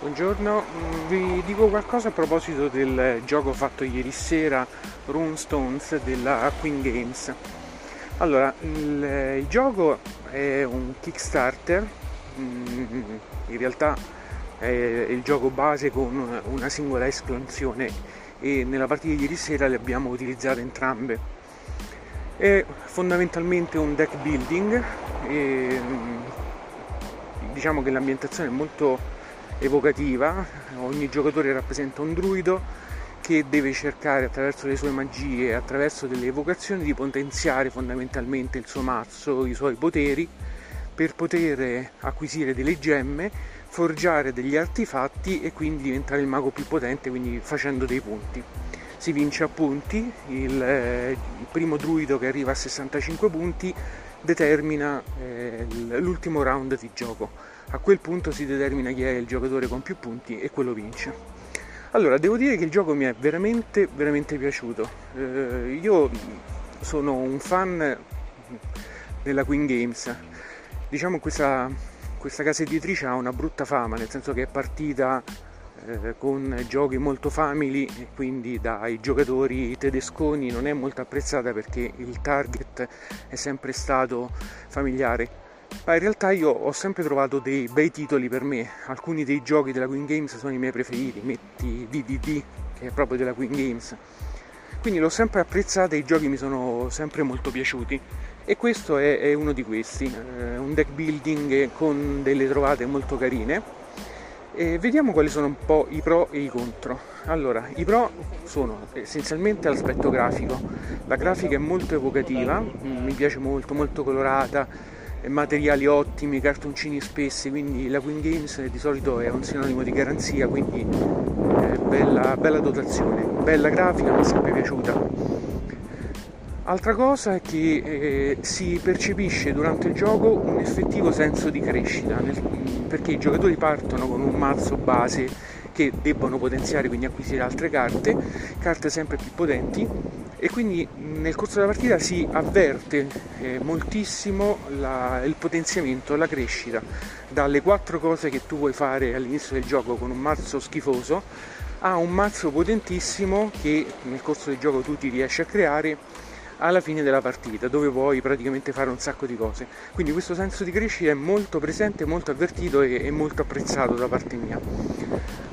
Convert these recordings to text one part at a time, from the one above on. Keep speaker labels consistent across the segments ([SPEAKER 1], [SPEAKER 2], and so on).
[SPEAKER 1] Buongiorno, vi dico qualcosa a proposito del gioco fatto ieri sera, Runestones della Queen Games. Allora, il, gioco è un Kickstarter, mm, in realtà è il gioco base con una singola esclamazione e nella partita di ieri sera le abbiamo utilizzate entrambe. È fondamentalmente un deck building e mm, diciamo che l'ambientazione è molto evocativa, ogni giocatore rappresenta un druido che deve cercare attraverso le sue magie, attraverso delle evocazioni di potenziare fondamentalmente il suo mazzo, i suoi poteri per poter acquisire delle gemme, forgiare degli artefatti e quindi diventare il mago più potente, quindi facendo dei punti. Si vince a punti, il, il primo druido che arriva a 65 punti determina eh, l'ultimo round di gioco. A quel punto si determina chi è il giocatore con più punti e quello vince. Allora, devo dire che il gioco mi è veramente, veramente piaciuto. Eh, io sono un fan della Queen Games. Diciamo che questa, questa casa editrice ha una brutta fama, nel senso che è partita eh, con giochi molto family e quindi dai giocatori tedesconi non è molto apprezzata perché il target è sempre stato familiare. Ma in realtà io ho sempre trovato dei bei titoli per me, alcuni dei giochi della Queen Games sono i miei preferiti, metti DDD che è proprio della Queen Games. Quindi l'ho sempre apprezzata e i giochi mi sono sempre molto piaciuti e questo è, è uno di questi, eh, un deck building con delle trovate molto carine e vediamo quali sono un po' i pro e i contro. Allora, i pro sono essenzialmente l'aspetto grafico. La grafica è molto evocativa, mm, mi piace molto, molto colorata, materiali ottimi, cartoncini spessi, quindi la Queen Games di solito è un sinonimo di garanzia, quindi bella, bella dotazione, bella grafica, mi è sempre piaciuta. Altra cosa è che eh, si percepisce durante il gioco un effettivo senso di crescita, nel, perché i giocatori partono con un mazzo base che debbono potenziare, quindi acquisire altre carte, carte sempre più potenti e quindi nel corso della partita si avverte eh, moltissimo la, il potenziamento, la crescita, dalle quattro cose che tu vuoi fare all'inizio del gioco con un mazzo schifoso a un mazzo potentissimo che nel corso del gioco tu ti riesci a creare alla fine della partita, dove puoi praticamente fare un sacco di cose. Quindi questo senso di crescita è molto presente, molto avvertito e, e molto apprezzato da parte mia.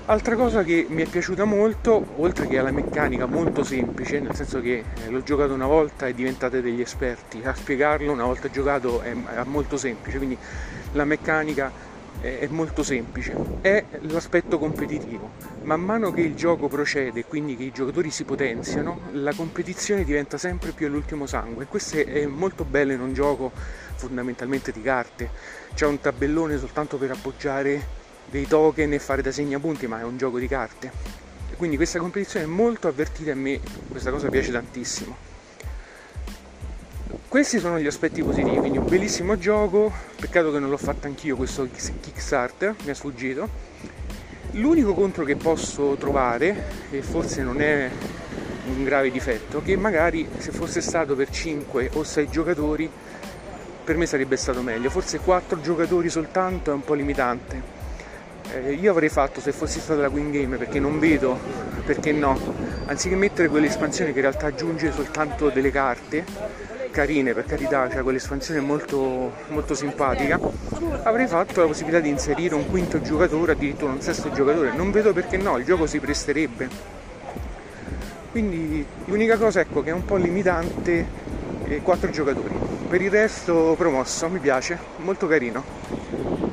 [SPEAKER 1] Altra cosa che mi è piaciuta molto, oltre che alla meccanica molto semplice, nel senso che eh, l'ho giocato una volta e diventate degli esperti, a spiegarlo una volta giocato è, molto semplice, quindi la meccanica è molto semplice, è l'aspetto competitivo. Man mano che il gioco procede, quindi che i giocatori si potenziano, la competizione diventa sempre più all'ultimo sangue. Questo è molto bello in un gioco fondamentalmente di carte. C'è un tabellone soltanto per appoggiare dei token e fare da segnapunti, ma è un gioco di carte. Quindi questa competizione è molto avvertita e a me questa cosa piace tantissimo. Questi sono gli aspetti positivi, quindi un bellissimo gioco, peccato che non l'ho fatto anch'io questo Kickstarter, mi è sfuggito. L'unico contro che posso trovare, e forse non è un grave difetto, che magari se fosse stato per 5 o 6 giocatori per me sarebbe stato meglio, forse 4 giocatori soltanto è un po' limitante. Eh, io avrei fatto se fossi stata la Queen Game perché non vedo perché no, anziché mettere quell'espansione che in realtà aggiunge soltanto delle carte, carine per carità, cioè quell'espansione molto, molto simpatica, avrei fatto la possibilità di inserire un quinto giocatore, addirittura un sesto giocatore, non vedo perché no, il gioco si presterebbe. Quindi l'unica cosa ecco che è un po' limitante è quattro giocatori. Per il resto promosso, mi piace, molto carino.